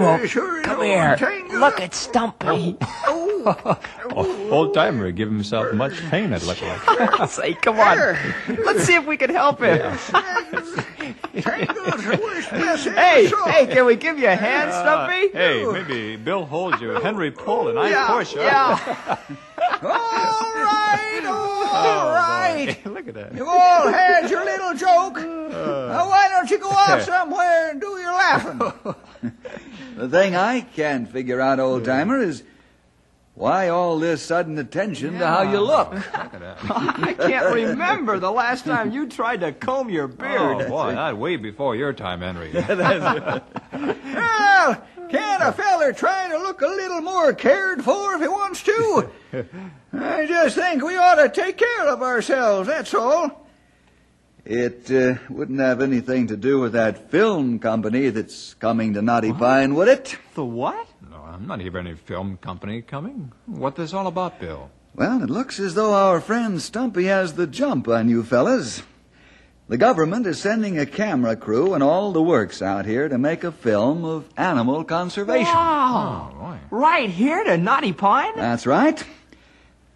Bill Sure come here. tangled Look at Stumpy. Oh. Oh. oh, Old timer give himself much pain, it looked like. Say, come on. Let's see if we can help him. tangled's the worst mess I Hey, ever saw. hey, can we give you a hand, uh, Stumpy? Hey, maybe Bill holds you, Henry pull, and I yeah, push. huh? yeah. All right, all oh, right. Hey, look at that. You all had your little joke. Uh. now, why don't you go off somewhere and do your laughing? the thing I can't figure out, old timer, is why all this sudden attention to how you look. I can't remember the last time you tried to comb your beard. Oh, boy, that way before your time, Henry. Well, can a feller try to look a little more cared for if he wants to? I just think we ought to take care of ourselves, that's all. It uh, wouldn't have anything to do with that film company that's coming to Knotty Pine, would it? The what? no, I'm not hearing any film company coming. What this all about, Bill? Well, it looks as though our friend Stumpy has the jump on you fellas. The government is sending a camera crew and all the works out here to make a film of animal conservation. Wow. Oh, boy. Right here to Knotty Pine? That's right.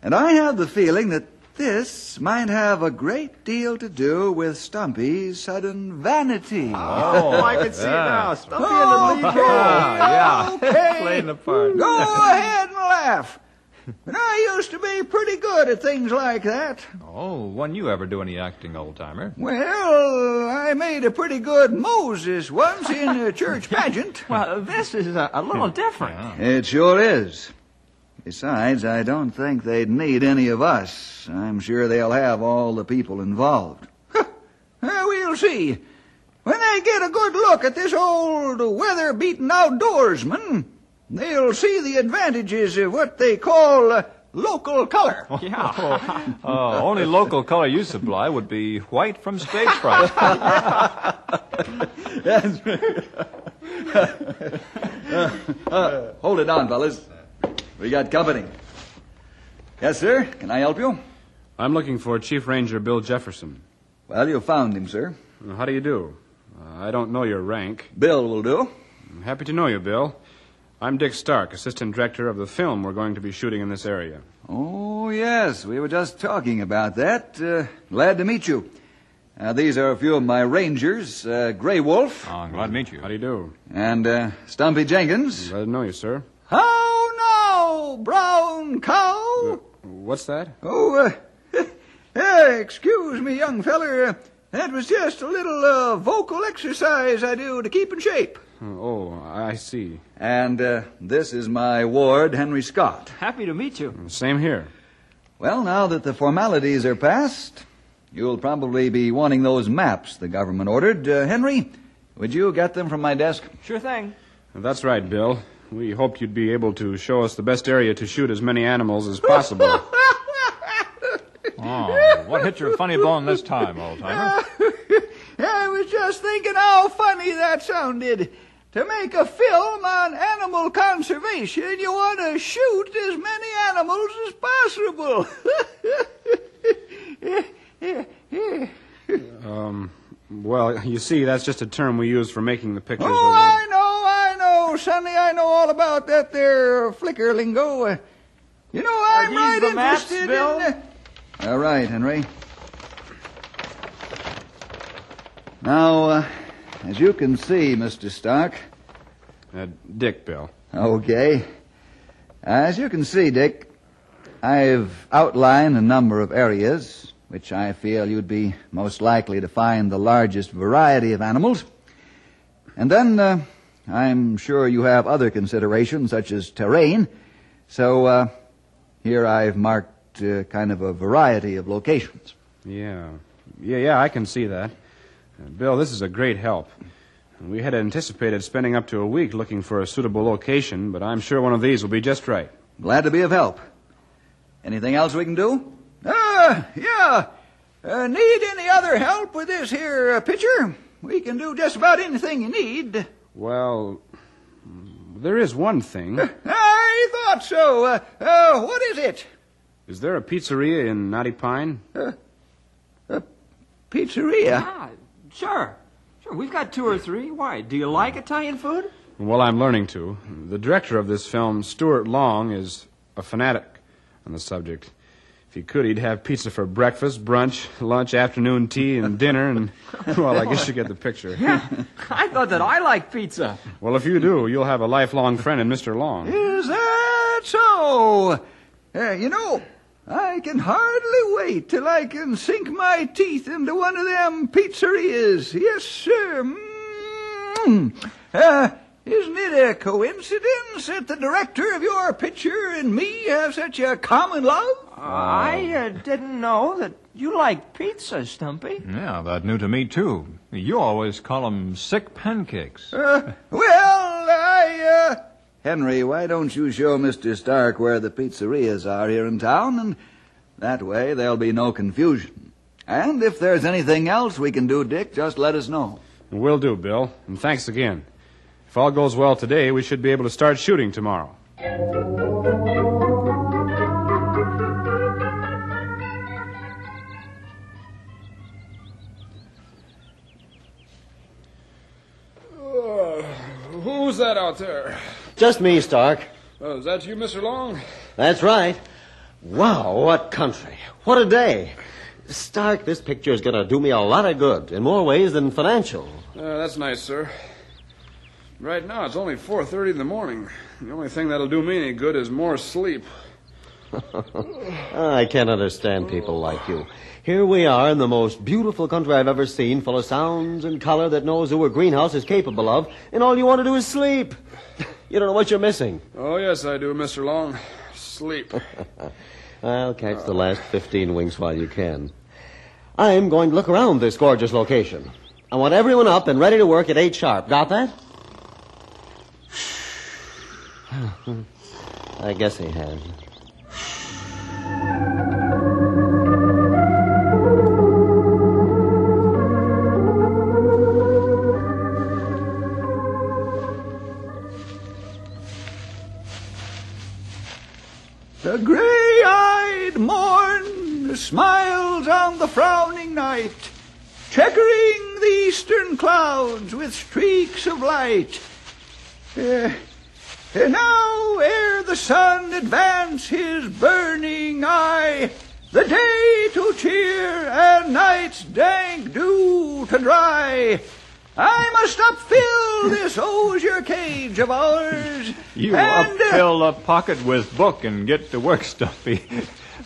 And I have the feeling that this might have a great deal to do with Stumpy's sudden vanity. Oh, oh I can see it now. Stumpy in the lead Okay, yeah. okay. Playing the part. Go ahead and laugh. But I used to be pretty good at things like that. Oh, when you ever do any acting, old timer? Well, I made a pretty good Moses once in a church pageant. Well, this is a, a little hmm. different. It sure is. Besides, I don't think they'd need any of us. I'm sure they'll have all the people involved. Well, we'll see. When they get a good look at this old weather-beaten outdoorsman, they'll see the advantages of what they call uh, local color. Yeah. Uh, only local color you supply would be white from stage fright. Hold it on, fellas. We got company. Yes, sir. Can I help you? I'm looking for Chief Ranger Bill Jefferson. Well, you found him, sir. How do you do? Uh, I don't know your rank. Bill will do. I'm happy to know you, Bill. I'm Dick Stark, Assistant Director of the film we're going to be shooting in this area. Oh, yes. We were just talking about that. Uh, glad to meet you. Uh, these are a few of my rangers, uh, Grey Wolf Oh, I'm glad to meet you. How do you do? and uh, Stumpy Jenkins. Glad to know you, sir. How now, brown cow? What's that? Oh, uh, uh, excuse me, young feller. Uh, that was just a little uh, vocal exercise I do to keep in shape. Oh, I see. And uh, this is my ward, Henry Scott. Happy to meet you. Same here. Well, now that the formalities are passed, you'll probably be wanting those maps the government ordered. Uh, Henry, would you get them from my desk? Sure thing. That's right, Bill. We hoped you'd be able to show us the best area to shoot as many animals as possible. Oh, what hit your funny bone this time, old timer? I was just thinking how funny that sounded. To make a film on animal conservation, you want to shoot as many animals as possible. um, well, you see, that's just a term we use for making the pictures. oh, I know, I know, Sonny. I know all about that there flicker lingo. You know, I'm these right the maps, interested Bill? in. Uh... All right, Henry. Now, uh, as you can see, Mr. Stark. Uh, Dick, Bill. Okay. As you can see, Dick, I've outlined a number of areas which I feel you'd be most likely to find the largest variety of animals. And then uh, I'm sure you have other considerations such as terrain. So uh, here I've marked uh, kind of a variety of locations. Yeah. Yeah, yeah, I can see that. Uh, Bill, this is a great help. We had anticipated spending up to a week looking for a suitable location, but I'm sure one of these will be just right. Glad to be of help. Anything else we can do? Uh, yeah. Uh, need any other help with this here uh, picture? We can do just about anything you need. Well, there is one thing. I thought so. Uh, uh, what is it? Is there a pizzeria in Knotty Pine? A pizzeria. Yeah, sure. Sure, we've got two or three. Why? Do you like Italian food? Well, I'm learning to. The director of this film, Stuart Long, is a fanatic on the subject. If he could, he'd have pizza for breakfast, brunch, lunch, afternoon tea, and dinner, and, well, I guess you get the picture. Yeah, I thought that I liked pizza. Well, if you do, you'll have a lifelong friend in Mr. Long. Is that so? Uh, you know, I can hardly wait till I can sink my teeth into one of them pizzerias. Yes, sir. Mm. Uh, isn't it a coincidence that the director of your picture and me have such a common love? I uh, didn't know that you like pizza, Stumpy. Yeah, that new to me, too. You always call 'em sick pancakes. Uh, well, I, uh... Henry, why don't you show Mr. Stark where the pizzerias are here in town, and that way there'll be no confusion. And if there's anything else we can do, Dick, just let us know. We'll do, Bill, and thanks again. If all goes well today, we should be able to start shooting tomorrow. Uh, who's that out there? Just me, Stark. Oh, is that you, Mr. Long? That's right. Wow, what country. What a day. Stark, this picture is going to do me a lot of good in more ways than financial. Uh, that's nice, sir. Right now, it's only 4.30 in the morning. The only thing that'll do me any good is more sleep. I can't understand people like you. Here we are in the most beautiful country I've ever seen, full of sounds and color that knows who a greenhouse is capable of, and all you want to do is sleep. You don't know what you're missing. Oh, yes, I do, Mr. Long. Sleep. I'll catch the last 15 winks while you can. I'm going to look around this gorgeous location. I want everyone up and ready to work at 8 sharp. Got that? I guess he has. Night, checkering the eastern clouds with streaks of light. Uh, and now, ere the sun advance his burning eye, the day to cheer and night's dank dew to dry, I must upfill this osier cage of ours. You and, uh, upfill a pocket with book and get to work, Stumpy.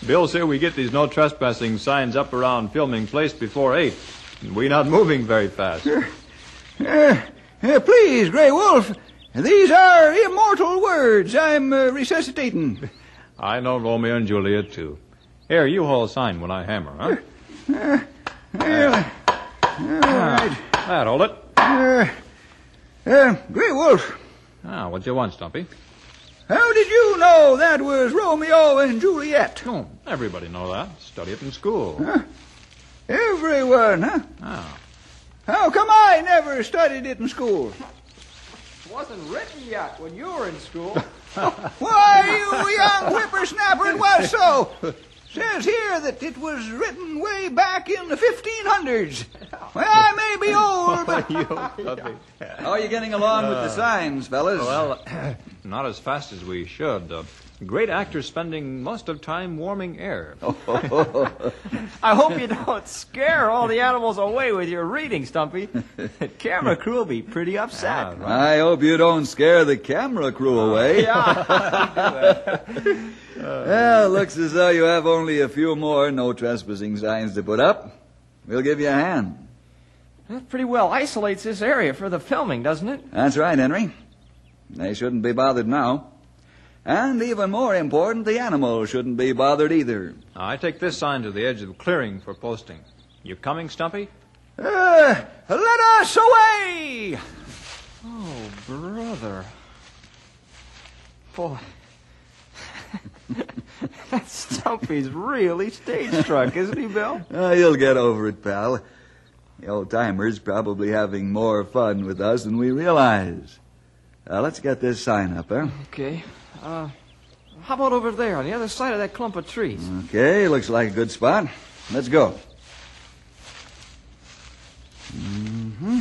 Bill said we get these no trespassing signs up around filming place before eight. We not moving very fast. Uh, uh, please, Grey Wolf, these are immortal words I'm uh, resuscitating. I know Romeo and Juliet too. Here, you haul a sign when I hammer, huh? Well, all right. That hold it. Uh, uh, Grey Wolf, Ah, what you want, Stumpy? How did you know that was Romeo and Juliet? Oh, everybody know that. Study it in school. Everyone, huh? Ah. How come I never studied it in school? It wasn't written yet when you were in school. Why, you young whippersnapper, it was so. Says here that it was written way back in the 1500s. Well, I may be old, but... How are you getting along with the signs, fellas? Well, not as fast as we should. Uh, Great actor spending most of time warming air. I hope you don't scare all the animals away with your reading, Stumpy. The camera crew will be pretty upset. Ah, I hope you don't scare the camera crew ah. away. Yeah. Uh, well, looks as though you have only a few more no trespassing signs to put up. We'll give you a hand. That pretty well isolates this area for the filming, doesn't it? That's right, Henry. They shouldn't be bothered now. And even more important, the animals shouldn't be bothered either. I take this sign to the edge of the clearing for posting. You coming, Stumpy? Uh, let us away! Oh, brother. Boy. that Stumpy's really stage struck, isn't he, Bill? Uh, you'll get over it, pal. The old timer's probably having more fun with us than we realize. Uh, let's get this sign up, huh? Okay. Uh, how about over there on the other side of that clump of trees? Okay, looks like a good spot. Let's go. Mm-hmm.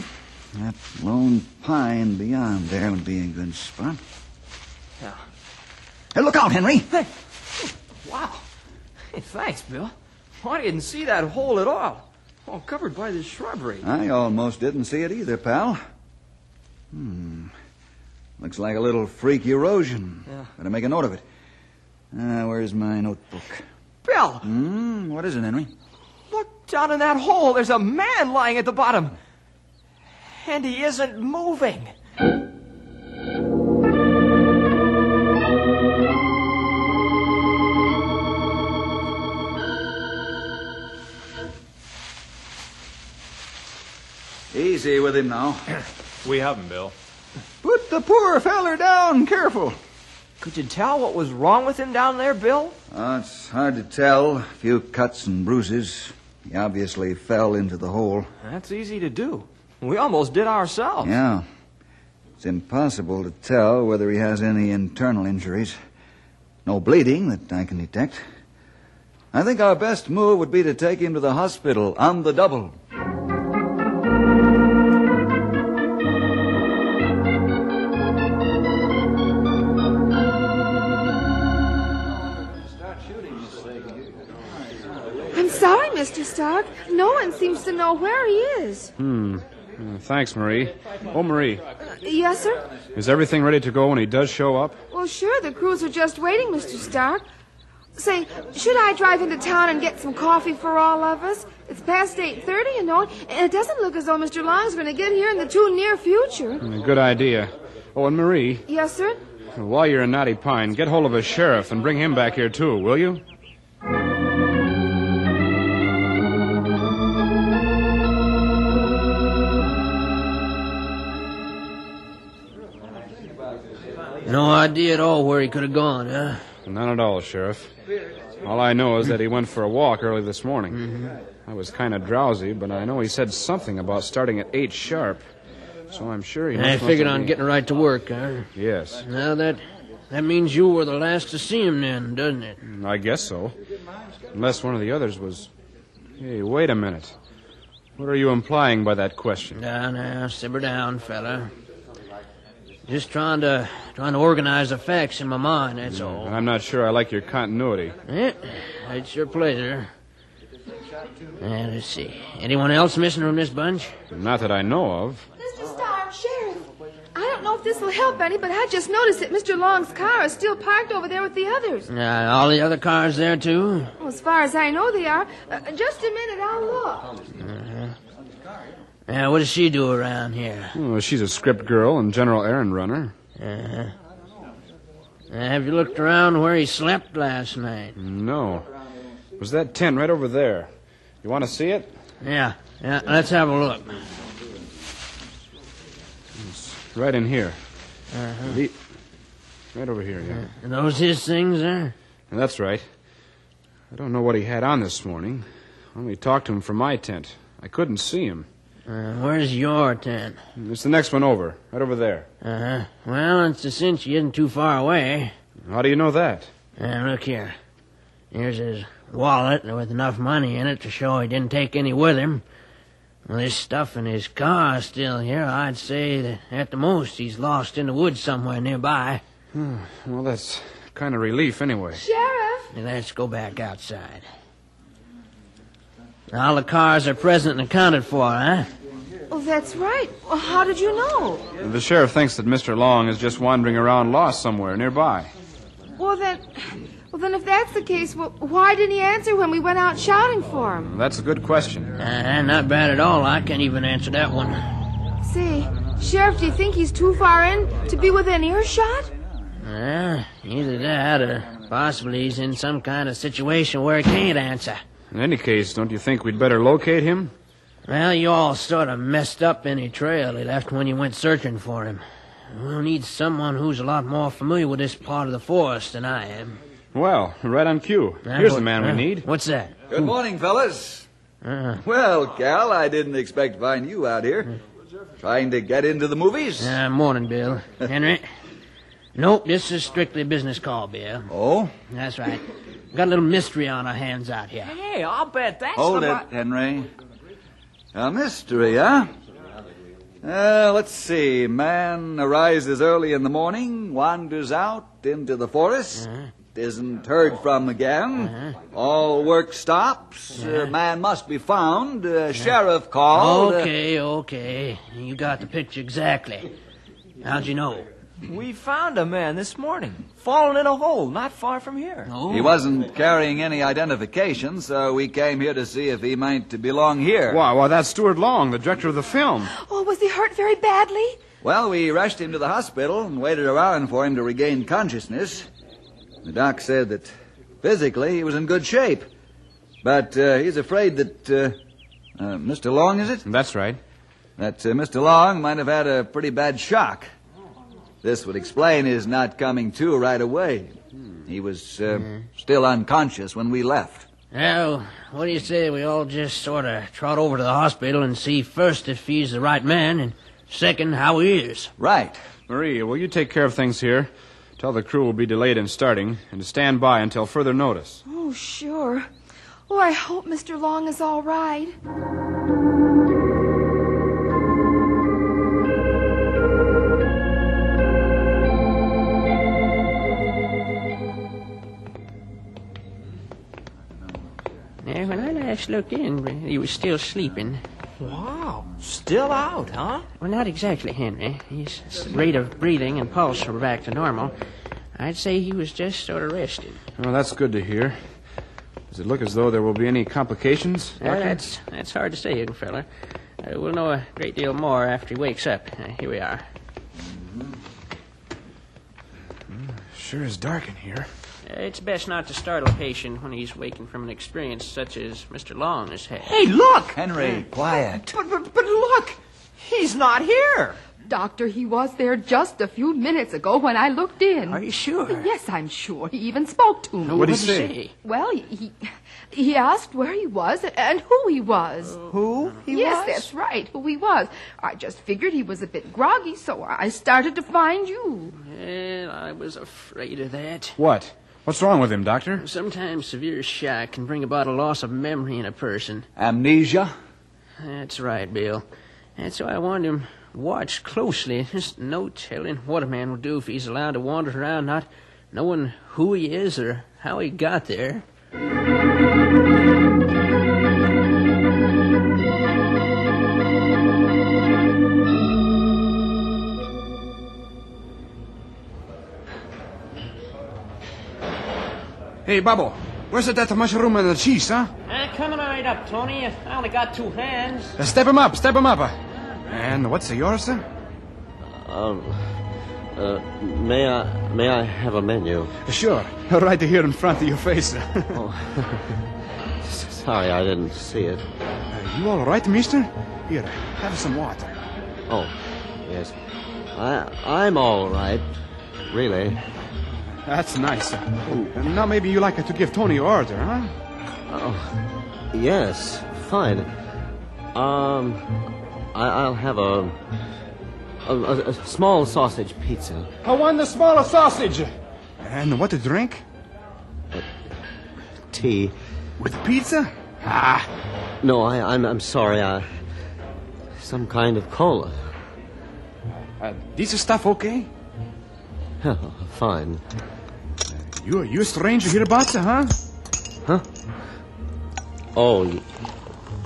That lone pine beyond there would be a good spot. Yeah. Hey, look out, Henry! Wow. Hey, thanks, Bill. Oh, I didn't see that hole at all. All covered by this shrubbery. I almost didn't see it either, pal. Hmm. Looks like a little freak erosion. Yeah. Better make a note of it. Uh, where's my notebook? Bill, Hmm, what is it, Henry? look down in that hole. There's a man lying at the bottom. And he isn't moving. Easy with him now. We haven't, Bill. Put the poor feller down, careful. Could you tell what was wrong with him down there, Bill? Uh, it's hard to tell. A few cuts and bruises. He obviously fell into the hole. That's easy to do. We almost did ourselves. Yeah. It's impossible to tell whether he has any internal injuries. No bleeding that I can detect. I think our best move would be to take him to the hospital on the double. Mr. Stark. No one seems to know where he is. Uh, thanks, Marie. Oh, Marie, Yes, sir? is everything ready to go when he does show up? Well, sure, the crews are just waiting, Mr. Stark. Say, should I drive into town and get some coffee for all of us? It's past 8.30, you know, and it doesn't look as though Mr. Long's going to get here in the too near future. Uh, Good idea. Oh, and Marie, Yes, sir? while you're in Knotty Pine, get hold of a sheriff and bring him back here, too, will you? No idea at all where he could have gone, huh? None at all, Sheriff. All I know is that he went for a walk early this morning. Mm-hmm. I was kind of drowsy, but I know he said something about starting at 8 sharp. So I'm sure he I figured on be- getting right to work, huh? Yes, Now that that means you were the last to see him then, doesn't it? I guess so. Unless one of the others was. Hey, wait a minute. What are you implying by that question? Now, now, simmer down, fella. Just trying to trying to organize the facts in my mind, that's all. I'm not sure I like your continuity. Eh, it's your pleasure. Now, let's see. Anyone else missing from this bunch? Not that I know of. Mr. Starr, Sheriff. I don't know if this will help any, but I just noticed that Mr. Long's car is still parked over there with the others. Uh, all the other cars there, too? Well, as far as I know, they are. Uh, just a minute, I'll look. Uh, what does she do around here? Oh, she's a script girl and general errand runner. Uh-huh. Uh, have you looked around where he slept last night? No. It was that tent right over there. You want to see it? Yeah, yeah, let's have a look. Right in here. Uh-huh. The- Right over here, yeah. Are those his things there? That's right. I don't know what he had on this morning. I only talked to him from my tent. I couldn't see him. Uh, where's your tent? It's the next one over, right over there. Uh huh. Well, it's a cinch he isn't too far away. How do you know that? Uh, look here. Here's his wallet with enough money in it to show he didn't take any with him. Well, this stuff in his car is still here. I'd say that at the most he's lost in the woods somewhere nearby. Well, that's kind of relief, anyway. Sheriff! Let's go back outside. All the cars are present and accounted for, huh? Oh, that's right. Well, how did you know? The sheriff thinks that Mr. Long is just wandering around lost somewhere nearby. Well, then. Well, then, if that's the case, well, why didn't he answer when we went out shouting for him? That's a good question. Uh, not bad at all. I can't even answer that one. Say, Sheriff, do you think he's too far in to be within earshot? Uh, either that or possibly he's in some kind of situation where he can't answer. In any case, don't you think we'd better locate him? Well, you all sort of messed up any trail he left when you went searching for him. We'll need someone who's a lot more familiar with this part of the forest than I am. Well, right on cue. Uh, Here's the what- man we uh, need. What's that? Good morning, fellas. Uh, Well, Cal, I didn't expect to find you out here. Trying to get into the movies? uh, morning, Bill. Henry? Nope, this is strictly a business call, Bill. Oh? That's right. Got a little mystery on our hands out here. Hey, I'll bet that's Hold the it, Henry. A mystery, huh? Uh, let's see. Man arises early in the morning, wanders out into the forest, isn't heard from again. All work stops. Uh, man must be found. Uh, Sheriff called. uh, Okay, okay. You got the picture exactly. How'd you know? We found a man this morning, fallen in a hole not far from here. Oh, he wasn't carrying any identification, so we came here to see if he might belong here. Why, why, that's Stuart Long, the director of the film. Oh, was he hurt very badly? Well, we rushed him to the hospital and waited around for him to regain consciousness. The doc said that physically he was in good shape, but uh, he's afraid that uh, uh, Mr. Long is it? That's right. That uh, Mr. Long might have had a pretty bad shock. This would explain his not coming to right away. He was uh, still unconscious when we left. Well, what do you say we all just sort of trot over to the hospital and see first if he's the right man, and second, how he is? Right. Marie, will you take care of things here? Tell the crew we'll be delayed in starting, and to stand by until further notice. Oh, sure. Oh, I hope Mr. Long is all right. Yeah, when I last looked in, he was still sleeping. Wow, still out, huh? Well, not exactly, Henry. His rate of breathing and pulse were back to normal. I'd say he was just sort of rested. Well, that's good to hear. Does it look as though there will be any complications? Well, that's that's hard to say, young fella. Uh, we'll know a great deal more after he wakes up. Uh, here we are. Sure is dark in here. Uh, it's best not to startle a patient when he's waking from an experience such as Mr. Long has had. Hey, look! Henry, quiet. But, but, but look! He's not here! Doctor, he was there just a few minutes ago when I looked in. Are you sure? Yes, I'm sure. He even spoke to me. What'd he say? Well, he he asked where he was and who he was. Who he yes, was? that's right, who he was. I just figured he was a bit groggy, so I started to find you. Well, I was afraid of that. What? What's wrong with him, Doctor? Sometimes severe shock can bring about a loss of memory in a person. Amnesia? That's right, Bill. That's why I warned him watch closely. There's no telling what a man will do if he's allowed to wander around not knowing who he is or how he got there. Hey, Bubble, where's that mushroom and the cheese, huh? Uh, coming right up, Tony. I only got two hands. Uh, step him up, step him up. And what's yours, sir? Um, uh, may I may I have a menu? Sure, right here in front of your face. Oh, sorry, I didn't see it. Uh, you all right, mister? Here, have some water. Oh, yes. I I'm all right, really. That's nice. Uh, now maybe you like to give Tony your order, huh? Oh, yes, fine. Um, I, I'll have a a, a a small sausage pizza. I want the smaller sausage. And what to drink? Tea. With pizza? Ah, No, I, I'm I'm sorry. I some kind of cola. uh, this stuff okay? Oh, Fine. You, you a stranger hereabouts, huh? Huh? Oh,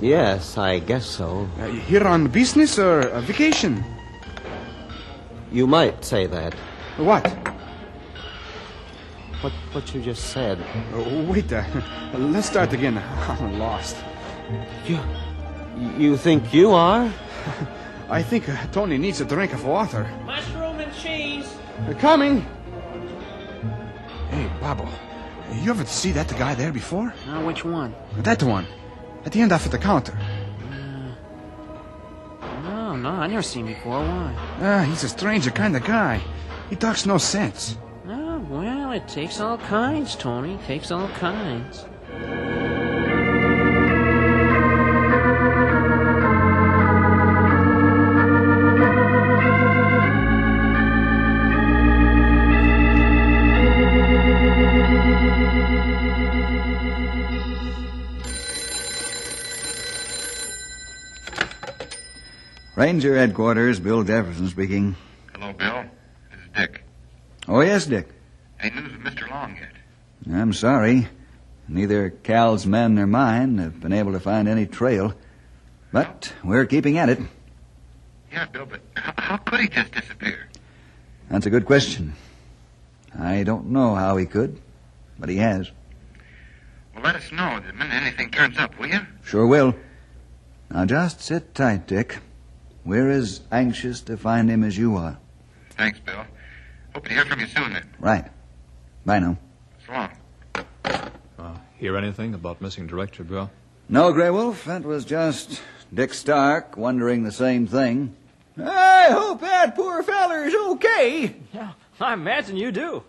yes, I guess so. Uh, you here on business or a vacation? You might say that. What? What, what you just said. Oh, wait, uh, let's start again. I'm lost. You, you think you are? I think uh, Tony needs a drink of water. Mushroom and cheese. They're coming. Babo, you ever see that guy there before? Now, which one? That one, at the end off at the counter. Uh, no, no, I never seen him before. Why? Ah, he's a stranger kind of guy. He talks no sense. Oh, well, it takes all kinds, Tony. Takes all kinds. Ranger headquarters, Bill Jefferson speaking. Hello, Bill. This is Dick. Oh, yes, Dick. Any news of Mr. Long yet? I'm sorry. Neither Cal's men nor mine have been able to find any trail. But we're keeping at it. Yeah, Bill, but how, how could he just disappear? That's a good question. I don't know how he could, but he has. Well, let us know the minute anything turns up, will you? Sure will. Now just sit tight, Dick. We're as anxious to find him as you are. Thanks, Bill. Hope to hear from you soon then. Right. Bye now. So long. Uh, hear anything about missing director, Bill? No, Grey Wolf, that was just Dick Stark wondering the same thing. I hope that poor feller's okay. Yeah, I imagine you do.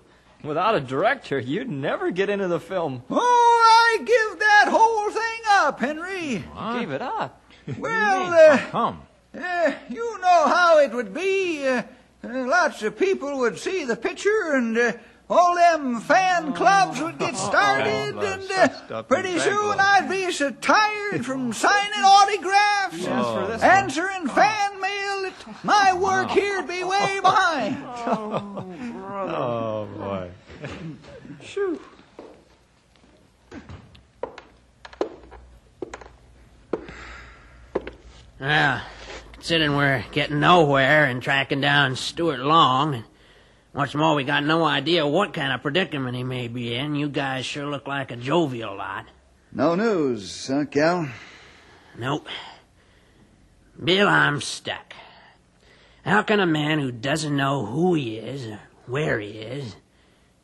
Without a director, you'd never get into the film. Oh, I give that whole thing up, Henry. Gave it up. Well, uh, Come. Uh, you know how it would be. Uh, lots of people would see the picture, and uh, all them fan clubs would get started, Oh, and uh, pretty soon. I'd be so tired from signing autographs and for answering fan mail that my work here'd be way behind. Oh, boy. Well, considering we're getting nowhere and tracking down Stuart Long, and what's more, we got no idea what kind of predicament he may be in, you guys sure look like a jovial lot. No news, huh, Cal? Nope. Bill, I'm stuck. How can a man who doesn't know who he is or where he is,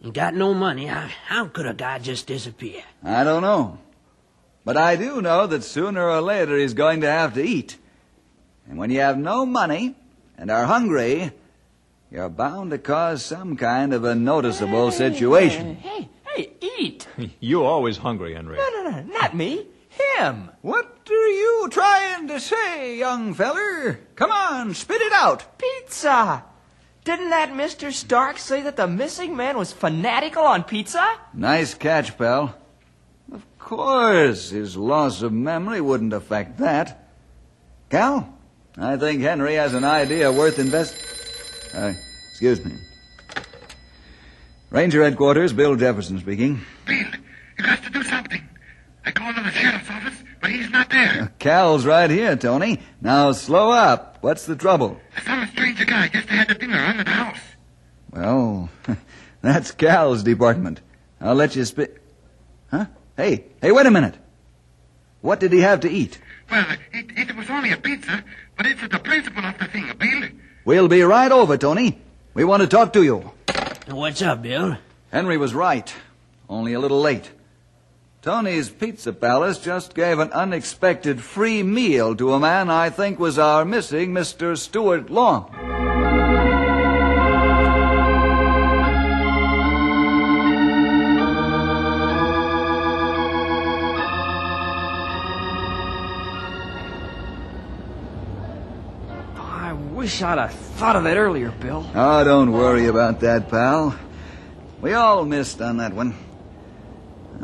and got no money, how, how could a guy just disappear? I don't know. But I do know that sooner or later he's going to have to eat. And when you have no money and are hungry, you're bound to cause some kind of a noticeable situation. Hey, hey, eat. You're always hungry, Henry. No, no, no, not me. Him. What are you trying to say, young feller? Come on, spit it out. Pizza. Didn't that Mr. Stark say that the missing man was fanatical on pizza? Nice catch, pal. Of course, his loss of memory wouldn't affect that. Cal, I think Henry has an idea worth invest. Uh, excuse me. Ranger headquarters, Bill Jefferson speaking. Bill, you got to do something. I called to the sheriff's office, but he's not there. Cal's right here, Tony. Now slow up. What's the trouble? I saw a stranger guy just had the dinner under the house. Well, that's Cal's department. I'll let you spit. Huh? Hey, hey, wait a minute. What did he have to eat? Well, it, it was only a pizza, but it's the principle of the thing, Bill. We'll be right over, Tony. We want to talk to you. What's up, Bill? Henry was right, only a little late. Tony's Pizza Palace just gave an unexpected free meal to a man I think was our missing Mr. Stuart Long. Wish I'd have thought of that earlier, Bill. Oh, don't worry about that, pal. We all missed on that one.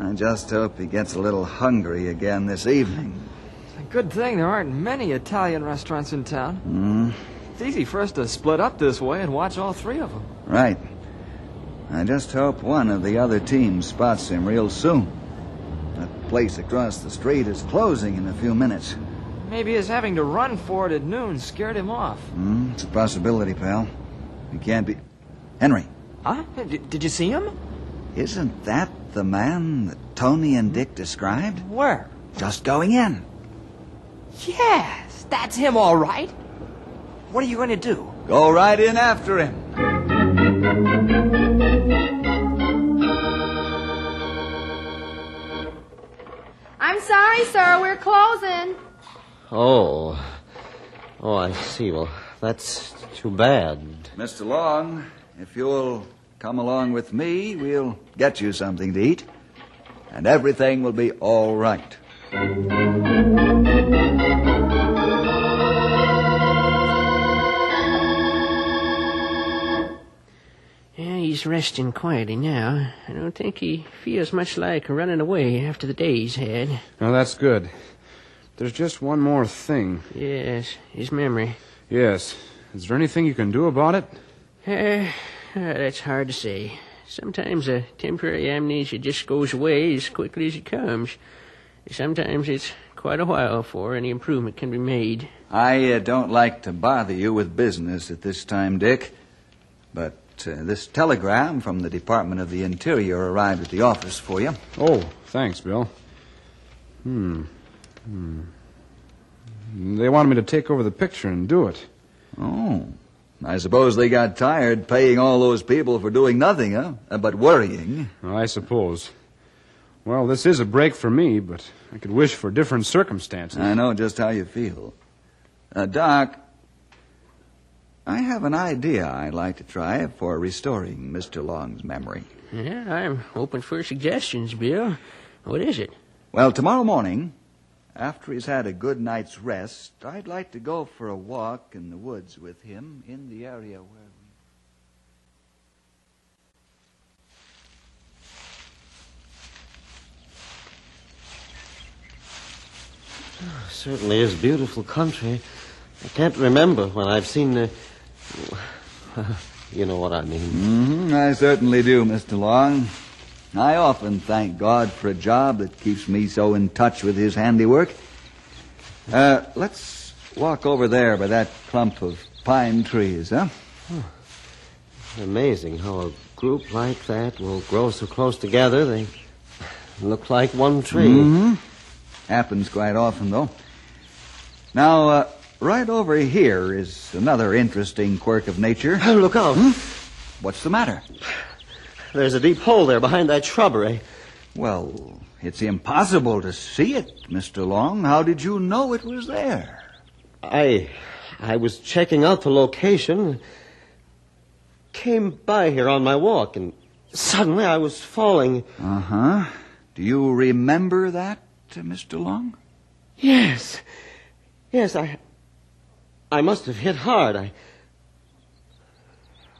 I just hope he gets a little hungry again this evening. It's a good thing there aren't many Italian restaurants in town. Hmm? It's easy for us to split up this way and watch all three of them. Right. I just hope one of the other teams spots him real soon. That place across the street is closing in a few minutes. Maybe his having to run for it at noon scared him off. Hmm, it's a possibility, pal. He can't be. Henry, Huh? D- did you see him? isn't that the man that Tony and Dick described? Where? Just going in. Yes, that's him, all right. What are you going to do? Go right in after him. I'm sorry, sir. We're closing. Oh. Oh, I see. Well, that's too bad. Mr. Long, if you'll come along with me, we'll get you something to eat. And everything will be all right. Yeah, he's resting quietly now. I don't think he feels much like running away after the day he's had. Now, that's good. There's just one more thing. Yes, his memory. Yes. Is there anything you can do about it? Uh, that's hard to say. Sometimes a temporary amnesia just goes away as quickly as it comes. Sometimes it's quite a while before any improvement can be made. I uh, don't like to bother you with business at this time, Dick, but uh, this telegram from the Department of the Interior arrived at the office for you. Oh, thanks, Bill. Hmm. Hmm. They wanted me to take over the picture and do it. Oh. I suppose they got tired paying all those people for doing nothing, huh? Uh, But worrying. I suppose. Well, this is a break for me, but I could wish for different circumstances. I know just how you feel. Uh, Doc, I have an idea I'd like to try for restoring Mr. Long's memory. Yeah, I'm open for suggestions, Bill. What is it? Well, tomorrow morning, after he's had a good night's rest, I'd like to go for a walk in the woods with him in the area where. We certainly is beautiful country. I can't remember when I've seen the. you know what I mean. hmm I certainly do, Mr. Long. I often thank God for a job that keeps me so in touch with his handiwork. Uh, let's walk over there by that clump of pine trees, huh? Amazing how a group like that will grow so close together they look like one tree. hmm Happens quite often, though. Now, uh, right over here is another interesting quirk of nature. Oh, look out. What's the matter? There's a deep hole there behind that shrubbery. Well, it's impossible to see it, Mr. Long. How did you know it was there? I I was checking out the location. Came by here on my walk and suddenly I was falling. Uh huh. Do you remember that, Mr. Long? Yes. Yes, I I must have hit hard. I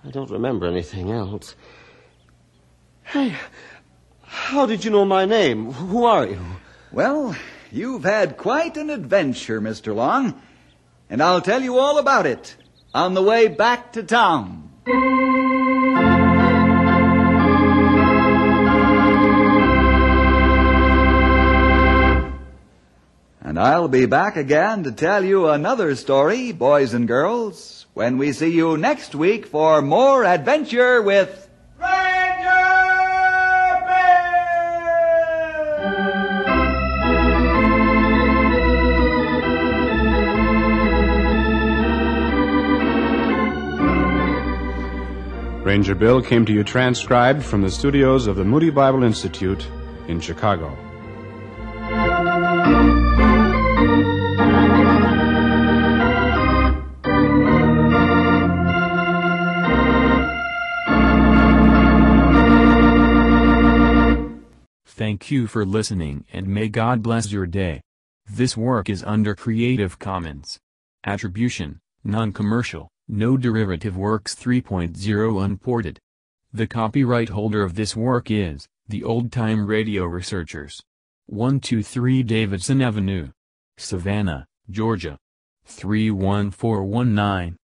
I don't remember anything else. Hey, how did you know my name? Who are you? Well, you've had quite an adventure, Mr. Long, and I'll tell you all about it on the way back to town. And I'll be back again to tell you another story, boys and girls, when we see you next week for more adventure with Ranger Bill came to you transcribed from the studios of the Moody Bible Institute in Chicago. Thank you for listening and may God bless your day. This work is under Creative Commons. Attribution, non-commercial, no derivative works 3.0 unported. The copyright holder of this work is, the Old Time Radio Researchers. 123 Davidson Avenue. Savannah, Georgia. 31419.